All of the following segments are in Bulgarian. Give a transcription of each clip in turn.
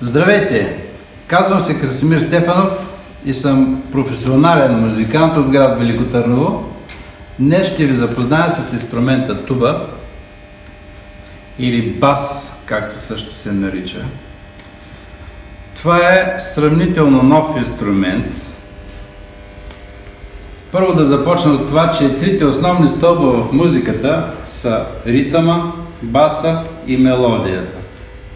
Здравейте! Казвам се Красимир Стефанов и съм професионален музикант от град Велико Търново. Днес ще ви запозная с инструмента туба или бас, както също се нарича. Това е сравнително нов инструмент. Първо да започна от това, че трите основни стълба в музиката са ритъма, баса и мелодията.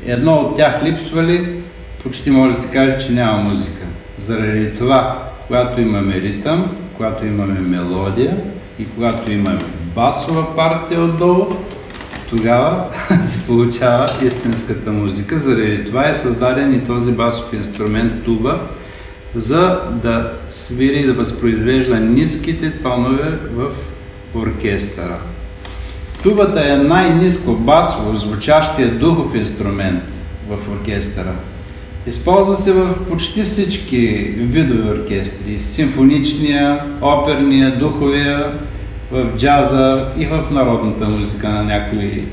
Едно от тях липсва ли, почти може да се каже, че няма музика. Заради това, когато имаме ритъм, когато имаме мелодия и когато имаме басова партия отдолу, тогава се получава истинската музика. Заради това е създаден и този басов инструмент туба, за да свири и да възпроизвежда ниските тонове в оркестъра. Тубата е най-низко басово звучащия духов инструмент в оркестъра. Използва се в почти всички видове оркестри. Симфоничния, оперния, духовия, в джаза и в народната музика на някои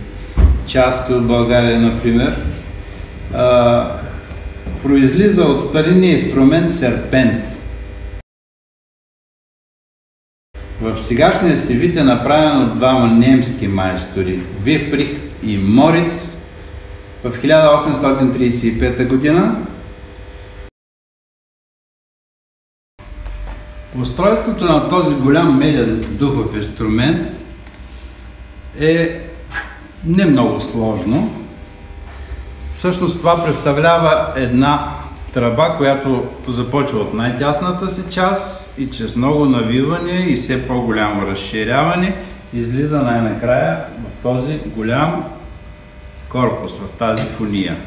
части от България, например. А, произлиза от старинния инструмент серпент. В сегашния си вид е направен от двама немски майстори – Виприхт и Мориц в 1835 година. Устройството на този голям меден духов инструмент е не много сложно. Всъщност това представлява една тръба, която започва от най-тясната си част и чрез много навиване и все по-голямо разширяване излиза най-накрая в този голям корпус, в тази фония.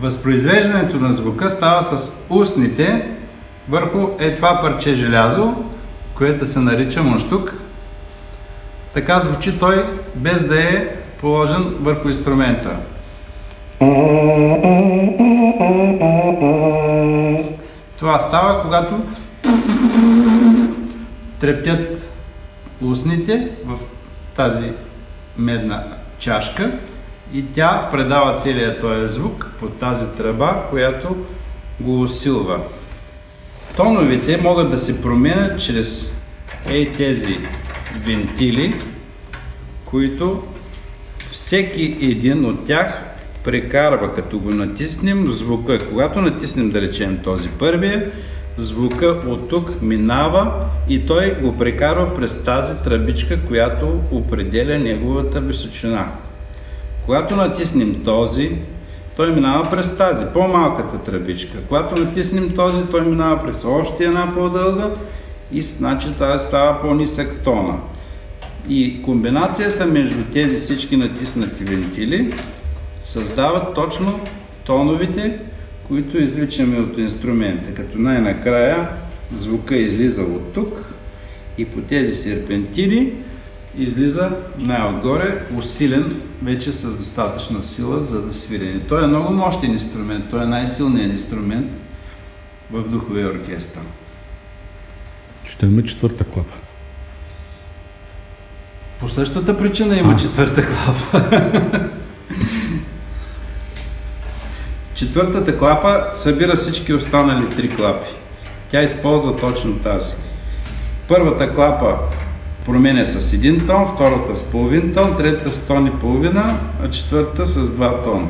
Възпроизвеждането на звука става с устните върху е това парче желязо, което се нарича мунштук. Така звучи той, без да е положен върху инструмента. Това става, когато трептят устните в тази медна чашка и тя предава целият този звук по тази тръба, която го усилва. Тоновете могат да се променят чрез ей тези вентили, които всеки един от тях прекарва, като го натиснем, звука. Когато натиснем, да речем, този първия, звука от тук минава и той го прекарва през тази тръбичка, която определя неговата височина. Когато натиснем този, той минава през тази, по-малката тръбичка. Когато натиснем този, той минава през още една по-дълга и значи тази става по-нисък тона. И комбинацията между тези всички натиснати вентили създават точно тоновите, които изличаме от инструмента. Като най-накрая звука излиза от тук и по тези серпентили излиза най-отгоре, усилен вече с достатъчна сила, за да свирене. Той е много мощен инструмент, той е най-силният инструмент в духовия оркестър. Има четвърта клапа. По същата причина има а. четвърта клапа. Четвъртата клапа събира всички останали три клапи. Тя използва точно тази. Първата клапа променя с един тон, втората с половин тон, третата с тон и половина, а четвъртата с два тона.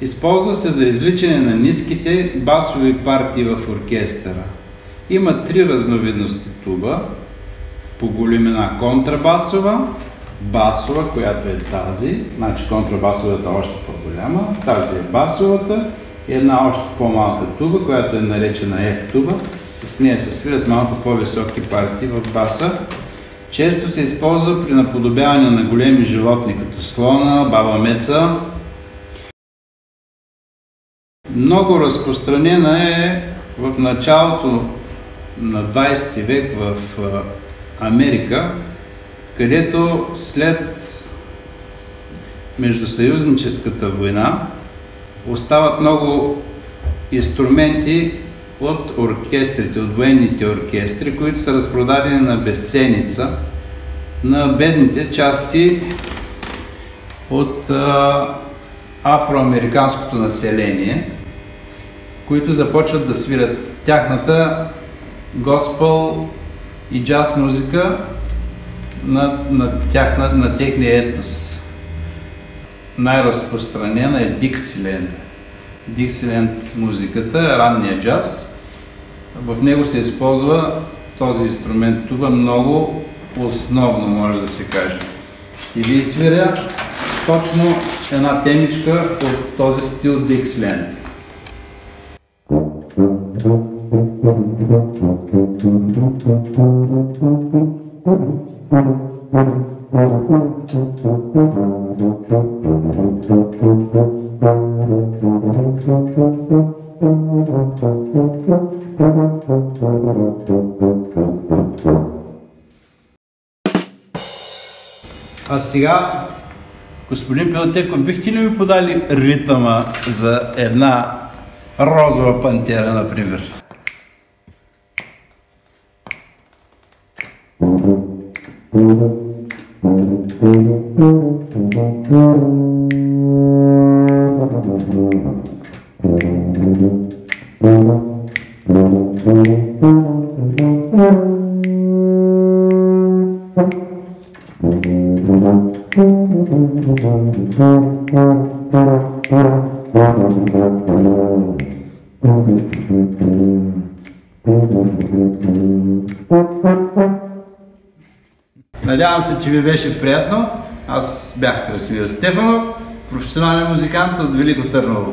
Използва се за извличане на ниските басови партии в оркестъра. Има три разновидности туба. По големина контрабасова, басова, която е тази, значи контрабасовата е още по-голяма, тази е басовата и една още по-малка туба, която е наречена F туба. С нея се свирят малко по-високи партии в баса. Често се използва при наподобяване на големи животни, като слона, баба меца. Много разпространена е в началото на 20 век в Америка, където след Междусъюзническата война остават много инструменти от оркестрите, от военните оркестри, които са разпродадени на безценица на бедните части от а, афроамериканското население, които започват да свирят тяхната госпел и джаз музика на, на, тяхна, на техния етнос. Най-разпространена е Диксиленд. Диксиленд музиката ранния джаз. В него се използва този инструмент туба много основно, може да се каже. И ви свиря точно една темичка от този стил Диксиленд. А сега, господин Пилотеков, бихте ли ми подали ритъма за една розова пантера, например? Надявам се, че ви беше приятно. Аз бях Красимир Стефанов, професионален музикант от Велико Търново.